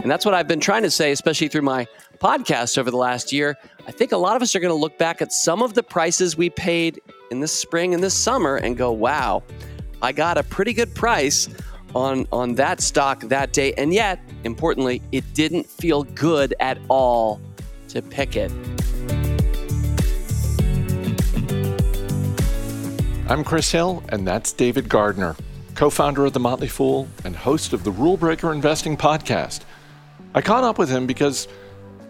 And that's what I've been trying to say, especially through my podcast over the last year. I think a lot of us are going to look back at some of the prices we paid in this spring and this summer and go, wow, I got a pretty good price on, on that stock that day. And yet, importantly, it didn't feel good at all to pick it. I'm Chris Hill, and that's David Gardner, co founder of The Motley Fool and host of the Rule Breaker Investing Podcast. I caught up with him because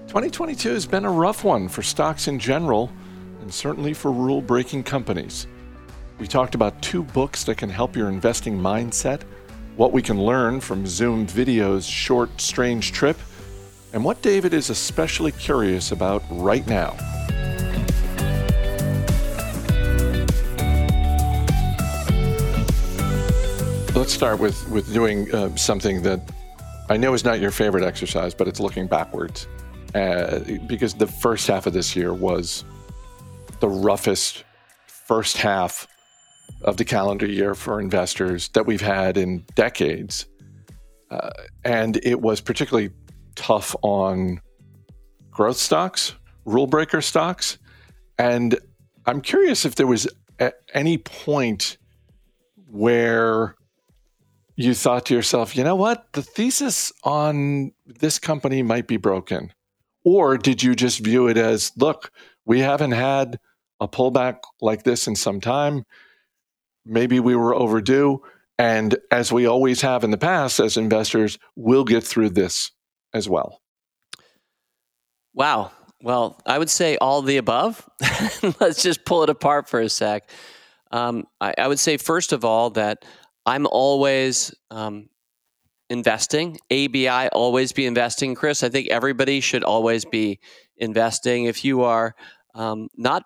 2022 has been a rough one for stocks in general, and certainly for rule breaking companies. We talked about two books that can help your investing mindset, what we can learn from Zoom Video's short, strange trip, and what David is especially curious about right now. Let's start with, with doing uh, something that I know is not your favorite exercise, but it's looking backwards. Uh, because the first half of this year was the roughest first half of the calendar year for investors that we've had in decades. Uh, and it was particularly tough on growth stocks, rule breaker stocks. And I'm curious if there was any point where you thought to yourself, you know what? The thesis on this company might be broken. Or did you just view it as, look, we haven't had a pullback like this in some time. Maybe we were overdue. And as we always have in the past as investors, we'll get through this as well. Wow. Well, I would say all the above. Let's just pull it apart for a sec. Um, I, I, would say, first of all, that I'm always um, investing. ABI always be investing, Chris. I think everybody should always be investing. If you are um, not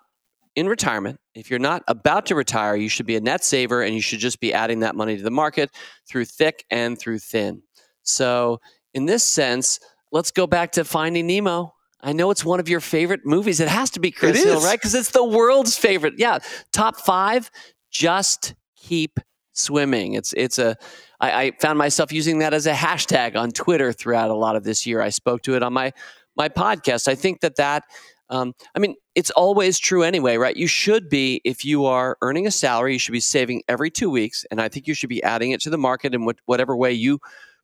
in retirement, if you're not about to retire, you should be a net saver and you should just be adding that money to the market through thick and through thin. So, in this sense, let's go back to Finding Nemo. I know it's one of your favorite movies. It has to be Chris Hill, right? Because it's the world's favorite. Yeah, top five. Just keep swimming. It's it's a I, I found myself using that as a hashtag on Twitter throughout a lot of this year. I spoke to it on my my podcast. I think that that um, I mean, it's always true anyway, right? You should be, if you are earning a salary, you should be saving every two weeks. And I think you should be adding it to the market in whatever way you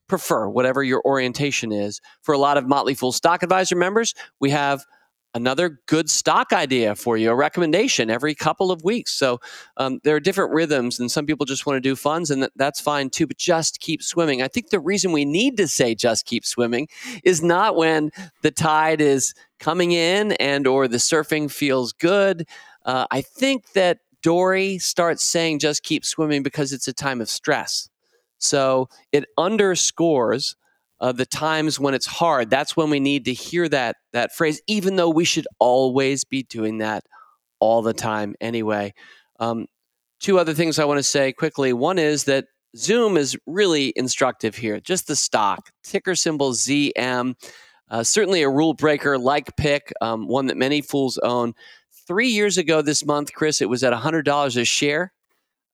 prefer, whatever your orientation is. For a lot of Motley Fool Stock Advisor members, we have another good stock idea for you, a recommendation every couple of weeks. So um, there are different rhythms, and some people just want to do funds, and that's fine too. But just keep swimming. I think the reason we need to say just keep swimming is not when the tide is coming in and or the surfing feels good. Uh, I think that Dory starts saying just keep swimming because it's a time of stress. So it underscores the times when it's hard. That's when we need to hear that that phrase, even though we should always be doing that all the time anyway. Um, two other things I want to say quickly. One is that Zoom is really instructive here. Just the stock, ticker symbol ZM. Uh, certainly a rule breaker like pick, um, one that many fools own. Three years ago this month, Chris, it was at $100 a share.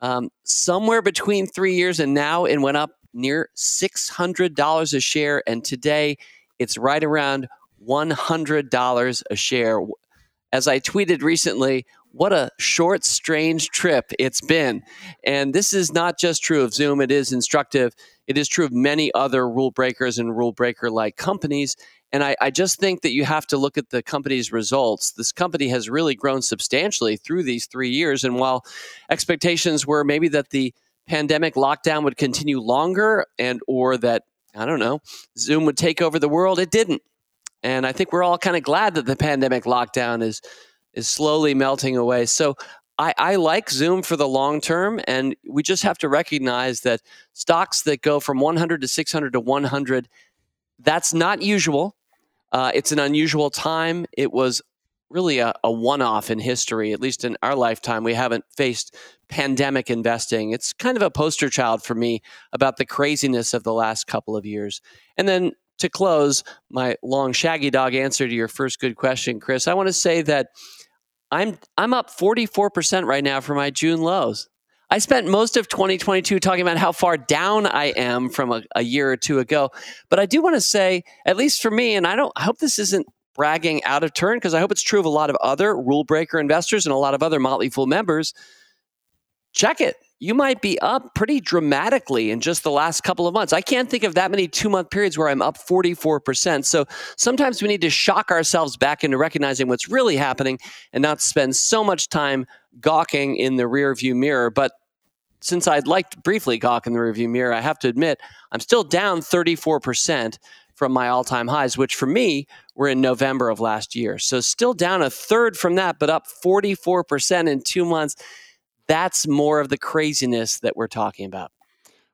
Um, somewhere between three years and now, it went up near $600 a share. And today it's right around $100 a share. As I tweeted recently, what a short, strange trip it's been. And this is not just true of Zoom, it is instructive. It is true of many other rule breakers and rule breaker like companies. And I, I, just think that you have to look at the company's results. This company has really grown substantially through these three years. And while expectations were maybe that the pandemic lockdown would continue longer and or that I don't know, Zoom would take over the world. It didn't. And I think we're all kind of glad that the pandemic lockdown is is slowly melting away. So I, I like Zoom for the long term, and we just have to recognize that stocks that go from 100 to 600 to 100, that's not usual. Uh, it's an unusual time. It was really a, a one off in history, at least in our lifetime. We haven't faced pandemic investing. It's kind of a poster child for me about the craziness of the last couple of years. And then to close my long shaggy dog answer to your first good question, Chris, I want to say that I'm I'm up 44% right now for my June lows. I spent most of 2022 talking about how far down I am from a, a year or two ago. But I do want to say, at least for me, and I don't I hope this isn't bragging out of turn because I hope it's true of a lot of other rule breaker investors and a lot of other Motley Fool members. Check it. You might be up pretty dramatically in just the last couple of months. I can't think of that many two month periods where I'm up 44%. So sometimes we need to shock ourselves back into recognizing what's really happening and not spend so much time gawking in the rear view mirror. But since I'd like briefly gawk in the rearview mirror, I have to admit I'm still down 34% from my all time highs, which for me were in November of last year. So still down a third from that, but up 44% in two months. That's more of the craziness that we're talking about.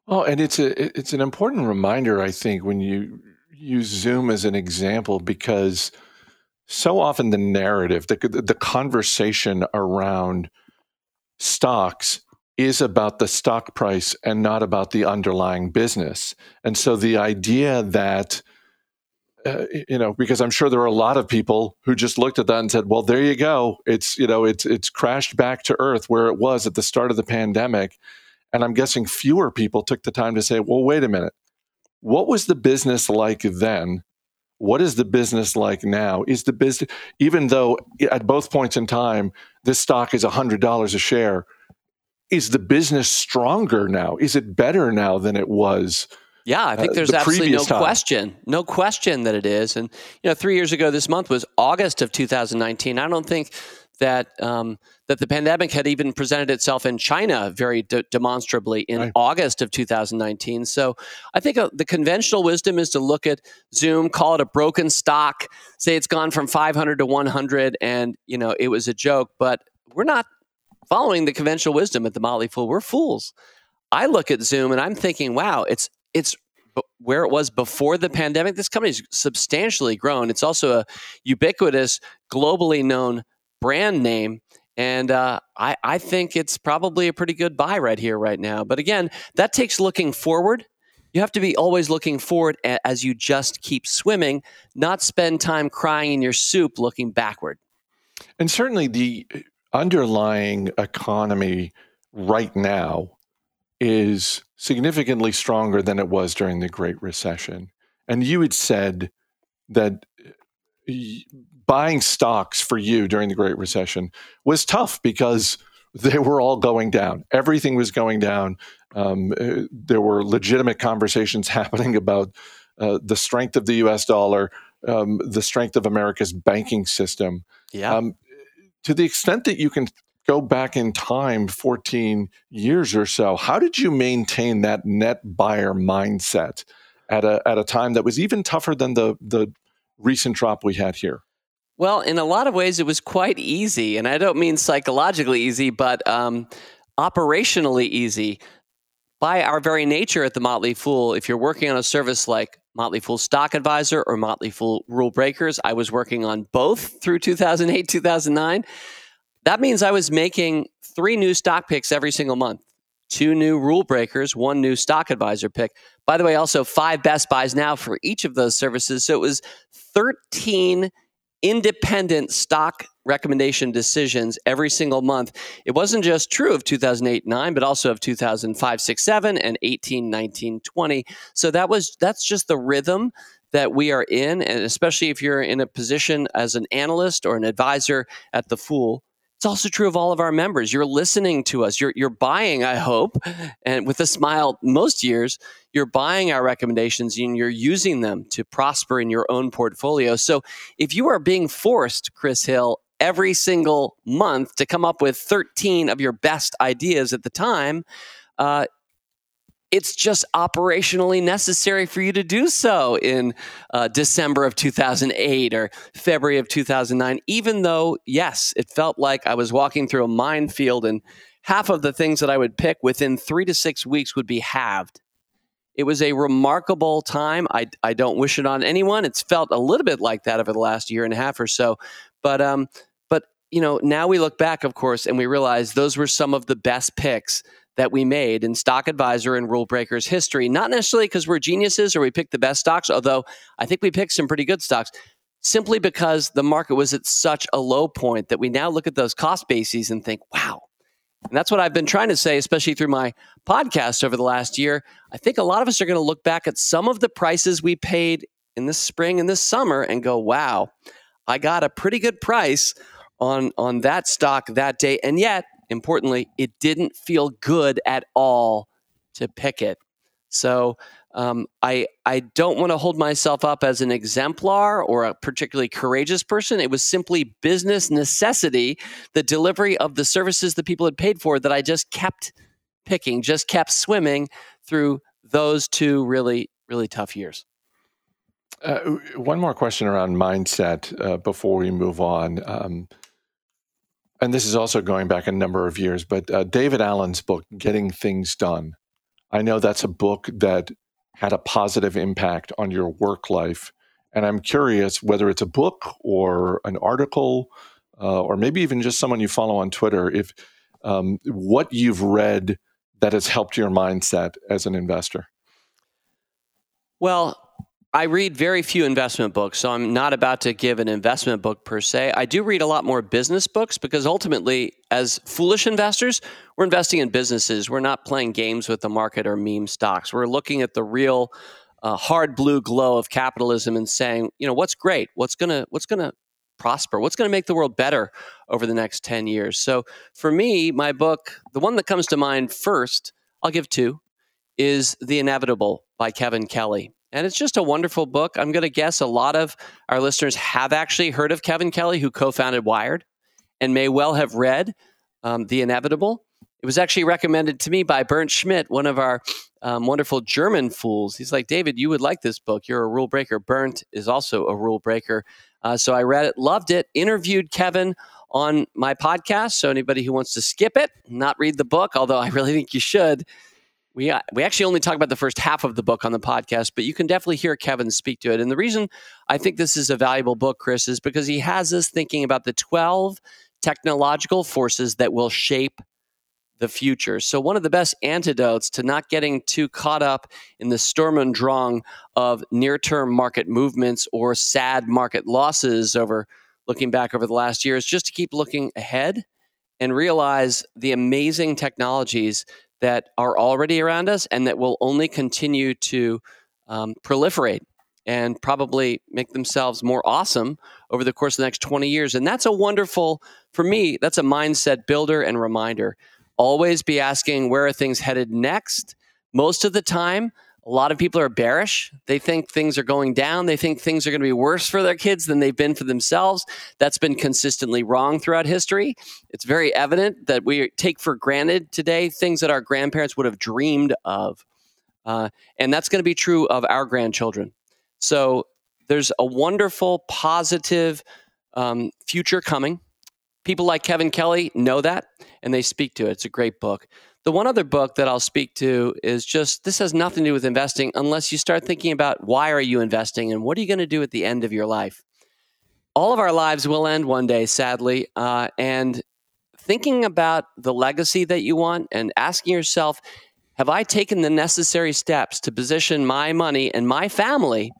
Well, and it's a it's an important reminder, I think, when you use Zoom as an example, because so often the narrative, the the conversation around stocks is about the stock price and not about the underlying business. And so the idea that uh, you know, because I'm sure there are a lot of people who just looked at that and said, "Well, there you go. It's you know, it's it's crashed back to earth where it was at the start of the pandemic." And I'm guessing fewer people took the time to say, "Well, wait a minute. What was the business like then? What is the business like now? Is the business even though at both points in time this stock is $100 a share, is the business stronger now? Is it better now than it was? Yeah, I think uh, there's uh, the absolutely no time. question, no question that it is. And you know, three years ago this month was August of 2019. I don't think that um, that the pandemic had even presented itself in China very de- demonstrably in right. August of 2019. So I think uh, the conventional wisdom is to look at Zoom, call it a broken stock, say it's gone from 500 to 100, and you know it was a joke. But we're not following the conventional wisdom at the Motley Fool. We're fools. I look at Zoom and I'm thinking, wow, it's it's where it was before the pandemic. This company's substantially grown. It's also a ubiquitous, globally known brand name. And uh, I, I think it's probably a pretty good buy right here, right now. But again, that takes looking forward. You have to be always looking forward as you just keep swimming, not spend time crying in your soup looking backward. And certainly the underlying economy right now is significantly stronger than it was during the Great Recession. And you had said that buying stocks for you during the Great Recession was tough because they were all going down. Everything was going down. Um, uh, there were legitimate conversations happening about uh, the strength of the US dollar, um, the strength of America's banking system. Yeah. Um, to the extent that you can go back in time 14 years or so, how did you maintain that net buyer mindset at a, at a time that was even tougher than the, the recent drop we had here? Well, in a lot of ways, it was quite easy. And I don't mean psychologically easy, but um, operationally easy. By our very nature at the Motley Fool, if you're working on a service like Motley Fool Stock Advisor or Motley Fool Rule Breakers. I was working on both through 2008, 2009. That means I was making three new stock picks every single month two new rule breakers, one new stock advisor pick. By the way, also five best buys now for each of those services. So it was 13 independent stock recommendation decisions every single month. It wasn't just true of 2008 9, but also of 2005 6 7 and 18 19 20. So that was that's just the rhythm that we are in and especially if you're in a position as an analyst or an advisor at the Fool it's also true of all of our members. You're listening to us. You're, you're buying, I hope, and with a smile most years, you're buying our recommendations and you're using them to prosper in your own portfolio. So if you are being forced, Chris Hill, every single month to come up with 13 of your best ideas at the time, uh, it's just operationally necessary for you to do so in uh, December of 2008 or February of 2009, even though, yes, it felt like I was walking through a minefield and half of the things that I would pick within three to six weeks would be halved. It was a remarkable time. I, I don't wish it on anyone. It's felt a little bit like that over the last year and a half or so. But, um, but you know, now we look back, of course, and we realize those were some of the best picks that we made in Stock Advisor and Rule Breakers history. Not necessarily because we're geniuses or we picked the best stocks, although I think we picked some pretty good stocks, simply because the market was at such a low point that we now look at those cost bases and think, wow, And that's what I've been trying to say, especially through my podcast over the last year. I think a lot of us are going to look back at some of the prices we paid in the spring and this summer and go, wow, I got a pretty good price on, on that stock that day. And yet, importantly, it didn't feel good at all to pick it. So um, I I don't want to hold myself up as an exemplar or a particularly courageous person. It was simply business necessity, the delivery of the services that people had paid for that I just kept picking, just kept swimming through those two really really tough years. Uh, one more question around mindset uh, before we move on. Um, and this is also going back a number of years, but uh, David Allen's book, Getting Things Done. I know that's a book that had a positive impact on your work life. And I'm curious whether it's a book or an article, uh, or maybe even just someone you follow on Twitter, if um, what you've read that has helped your mindset as an investor. Well, I read very few investment books, so I'm not about to give an investment book per se. I do read a lot more business books because ultimately, as foolish investors, we're investing in businesses. We're not playing games with the market or meme stocks. We're looking at the real uh, hard blue glow of capitalism and saying, you know, what's great? What's gonna what's gonna prosper? What's going to make the world better over the next 10 years? So for me, my book, the one that comes to mind first, I'll give two, is The Inevitable by Kevin Kelly. And it's just a wonderful book. I'm going to guess a lot of our listeners have actually heard of Kevin Kelly, who co founded Wired, and may well have read um, The Inevitable. It was actually recommended to me by Bernd Schmidt, one of our um, wonderful German fools. He's like, David, you would like this book. You're a rule breaker. Bernd is also a rule breaker. Uh, so I read it, loved it, interviewed Kevin on my podcast. So anybody who wants to skip it, not read the book, although I really think you should, we uh, we actually only talk about the first half of the book on the podcast, but you can definitely hear Kevin speak to it. And the reason I think this is a valuable book, Chris, is because he has us thinking about the 12 technological forces that will shape the future. So one of the best antidotes to not getting too caught up in the storm and drang of near-term market movements or sad market losses over looking back over the last year is just to keep looking ahead and realize the amazing technologies that are already around us and that will only continue to um, proliferate and probably make themselves more awesome over the course of the next 20 years. And that's a wonderful, for me, that's a mindset builder and reminder. Always be asking where are things headed next. Most of the time, a lot of people are bearish. They think things are going down. They think things are going to be worse for their kids than they've been for themselves. That's been consistently wrong throughout history. It's very evident that we take for granted today things that our grandparents would have dreamed of. Uh, and that's going to be true of our grandchildren. So there's a wonderful, positive um, future coming. People like Kevin Kelly know that and they speak to it. It's a great book. The one other book that I'll speak to is just this has nothing to do with investing unless you start thinking about why are you investing and what are you going to do at the end of your life. All of our lives will end one day, sadly, uh, and thinking about the legacy that you want and asking yourself, have I taken the necessary steps to position my money and my family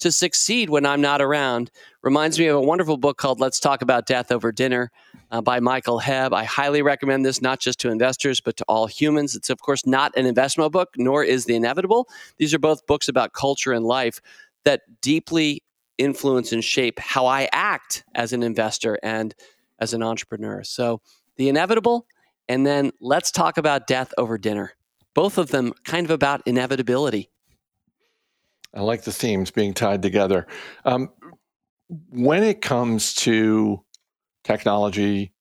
to succeed when I'm not around reminds me of a wonderful book called Let's Talk About Death Over Dinner uh, by Michael Hebb. I highly recommend this, not just to investors, but to all humans. It's, of course, not an investment book, nor is The Inevitable. These are both books about culture and life that deeply influence and shape how I act as an investor and as an entrepreneur. So, The Inevitable, and then Let's Talk About Death Over Dinner. Both of them kind of about inevitability. I like the themes being tied together. Um, when it comes to technology,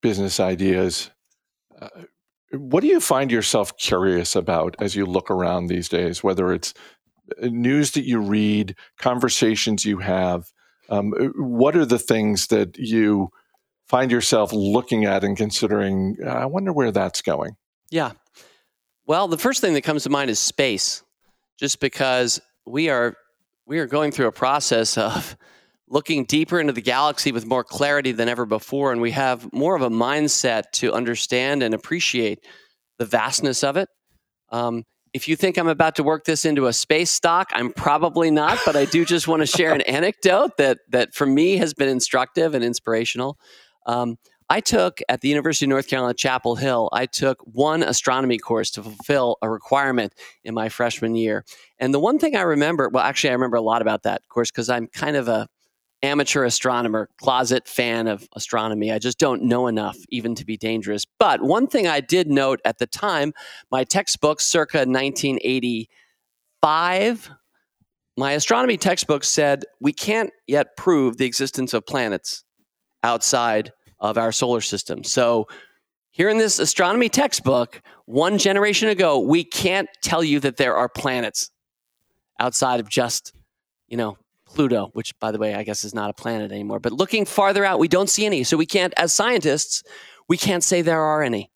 business ideas, uh, what do you find yourself curious about as you look around these days, whether it's uh, news that you read, conversations you have? Um, uh, what are the things that you find yourself looking at and considering? Uh, I wonder where that's going. Yeah. Well, the first thing that comes to mind is space, just because we are we are going through a process of looking deeper into the galaxy with more clarity than ever before. And we have more of a mindset to understand and appreciate the vastness of it. Um, if you think I'm about to work this into a space stock, I'm probably not, but I do just want to share an anecdote that that for me has been instructive and inspirational. Um, I took at the University of North Carolina, Chapel Hill, I took one astronomy course to fulfill a requirement in my freshman year. And the one thing I remember, well, actually, I remember a lot about that course because I'm kind of a amateur astronomer, closet fan of astronomy. I just don't know enough even to be dangerous. But one thing I did note at the time, my textbook circa 1985, my astronomy textbook said we can't yet prove the existence of planets outside of our solar system. So here in this astronomy textbook, one generation ago, we can't tell you that there are planets outside of just, you know, Pluto, which, by the way, I guess is not a planet anymore. But looking farther out, we don't see any. So we can't, as scientists, we can't say there are any.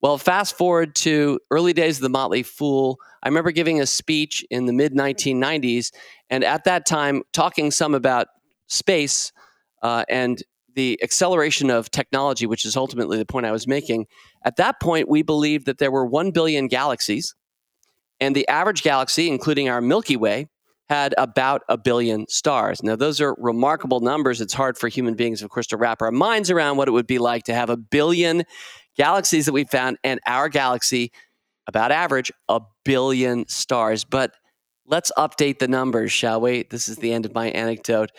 Well, fast forward to early days of the Motley Fool. I remember giving a speech in the mid 1990s, and at that time, talking some about space uh, and the acceleration of technology, which is ultimately the point I was making. At that point, we believed that there were 1 billion galaxies, and the average galaxy, including our Milky Way, had about a billion stars. Now, those are remarkable numbers. It's hard for human beings, of course, to wrap our minds around what it would be like to have a billion galaxies that we found, and our galaxy, about average, a billion stars. But let's update the numbers, shall we? This is the end of my anecdote.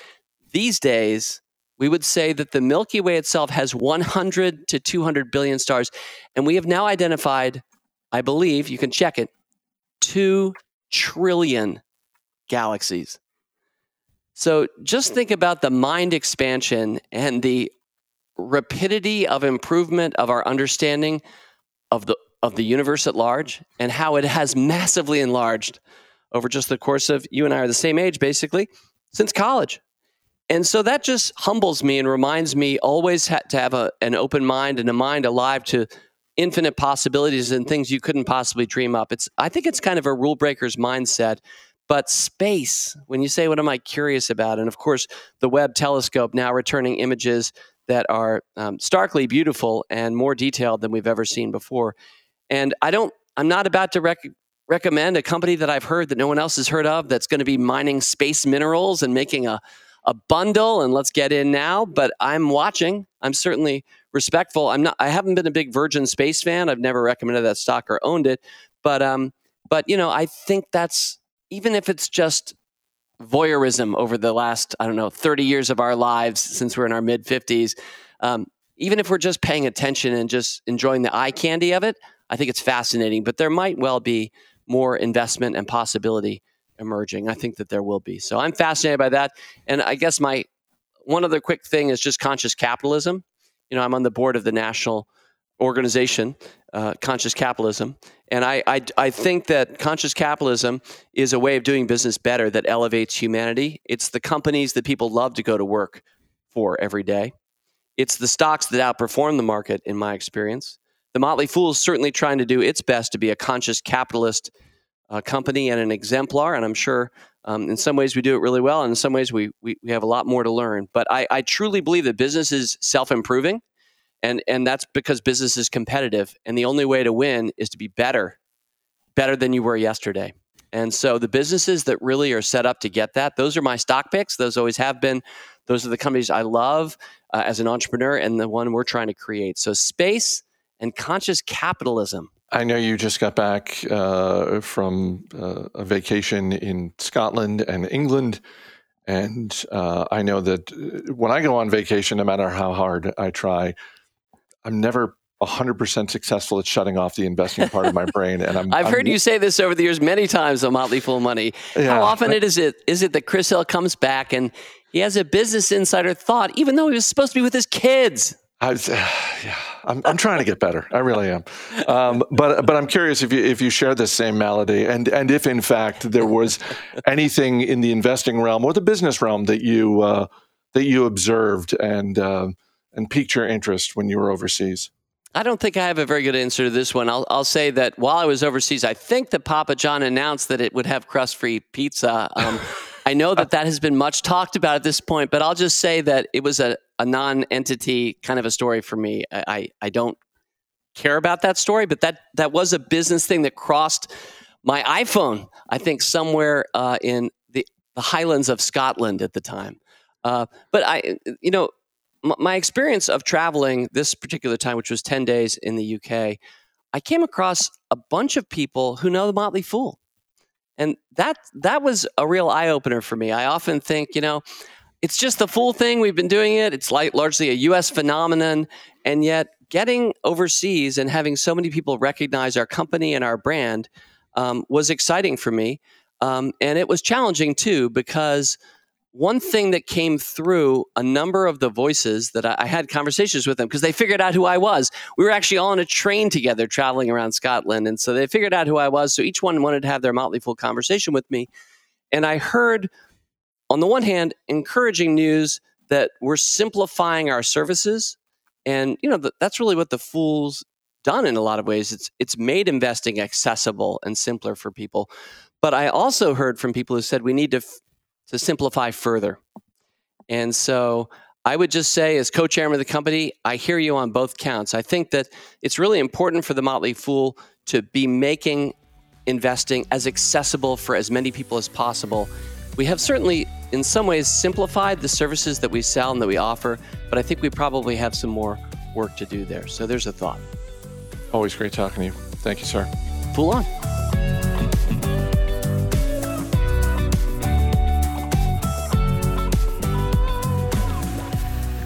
These days, we would say that the Milky Way itself has 100 to 200 billion stars. And we have now identified, I believe, you can check it, 2 trillion galaxies. So just think about the mind expansion and the rapidity of improvement of our understanding of the of the universe at large and how it has massively enlarged over just the course of you and I are the same age basically since college. And so that just humbles me and reminds me always ha- to have a, an open mind and a mind alive to infinite possibilities and things you couldn't possibly dream up. It's I think it's kind of a rule breaker's mindset but space, when you say, what am I curious about? And of course, the Webb telescope now returning images that are um, starkly beautiful and more detailed than we've ever seen before. And I don't, I'm not about to rec- recommend a company that I've heard that no one else has heard of that's going to be mining space minerals and making a, a bundle and let's get in now. But I'm watching. I'm certainly respectful. I'm not, I haven't been a big Virgin Space fan. I've never recommended that stock or owned it. But, um, but you know, I think that's even if it's just voyeurism over the last, I don't know, 30 years of our lives since we're in our mid 50s, um, even if we're just paying attention and just enjoying the eye candy of it, I think it's fascinating. But there might well be more investment and possibility emerging. I think that there will be. So I'm fascinated by that. And I guess my one other quick thing is just conscious capitalism. You know, I'm on the board of the National organization, uh, Conscious Capitalism. And I, I, I think that conscious capitalism is a way of doing business better that elevates humanity. It's the companies that people love to go to work for every day. It's the stocks that outperform the market, in my experience. The Motley Fool is certainly trying to do its best to be a conscious capitalist uh, company and an exemplar. And I'm sure um, in some ways we do it really well. And in some ways we, we, we have a lot more to learn. But I, I truly believe that business is self improving and and that's because business is competitive and the only way to win is to be better better than you were yesterday and so the businesses that really are set up to get that those are my stock picks those always have been those are the companies i love uh, as an entrepreneur and the one we're trying to create so space and conscious capitalism I know you just got back uh, from uh, a vacation in Scotland and England. And uh, I know that uh, when I go on vacation, no matter how hard I try, I'm never 100% successful at shutting off the investing part of my brain and I'm I've I'm, heard you say this over the years many times on Motley Fool Money. Yeah, How often but, it is it is it that Chris Hill comes back and he has a business insider thought even though he was supposed to be with his kids? I was, uh, yeah, I'm, I'm trying to get better. I really am. Um, but but I'm curious if you if you share this same malady and and if in fact there was anything in the investing realm or the business realm that you uh, that you observed and uh, and piqued your interest when you were overseas? I don't think I have a very good answer to this one. I'll, I'll say that while I was overseas, I think that Papa John announced that it would have crust free pizza. Um, I know that that has been much talked about at this point, but I'll just say that it was a, a non entity kind of a story for me. I, I, I don't care about that story, but that, that was a business thing that crossed my iPhone, I think, somewhere uh, in the, the Highlands of Scotland at the time. Uh, but I, you know, m- my experience of traveling this particular time, which was 10 days in the UK, I came across a bunch of people who know the Motley Fool. And that that was a real eye opener for me. I often think, you know, it's just the full thing. We've been doing it. It's like largely a US phenomenon. And yet getting overseas and having so many people recognize our company and our brand um, was exciting for me. Um, and it was challenging too, because one thing that came through a number of the voices that I, I had conversations with them because they figured out who I was. We were actually all on a train together traveling around Scotland. And so they figured out who I was. So each one wanted to have their Motley Fool conversation with me. And I heard, on the one hand, encouraging news that we're simplifying our services. And, you know, that's really what the Fool's done in a lot of ways. It's, it's made investing accessible and simpler for people. But I also heard from people who said we need to to simplify further. And so I would just say, as co chairman of the company, I hear you on both counts. I think that it's really important for the Motley Fool to be making investing as accessible for as many people as possible. We have certainly, in some ways, simplified the services that we sell and that we offer, but I think we probably have some more work to do there. So there's a thought. Always great talking to you. Thank you, sir. Fool on.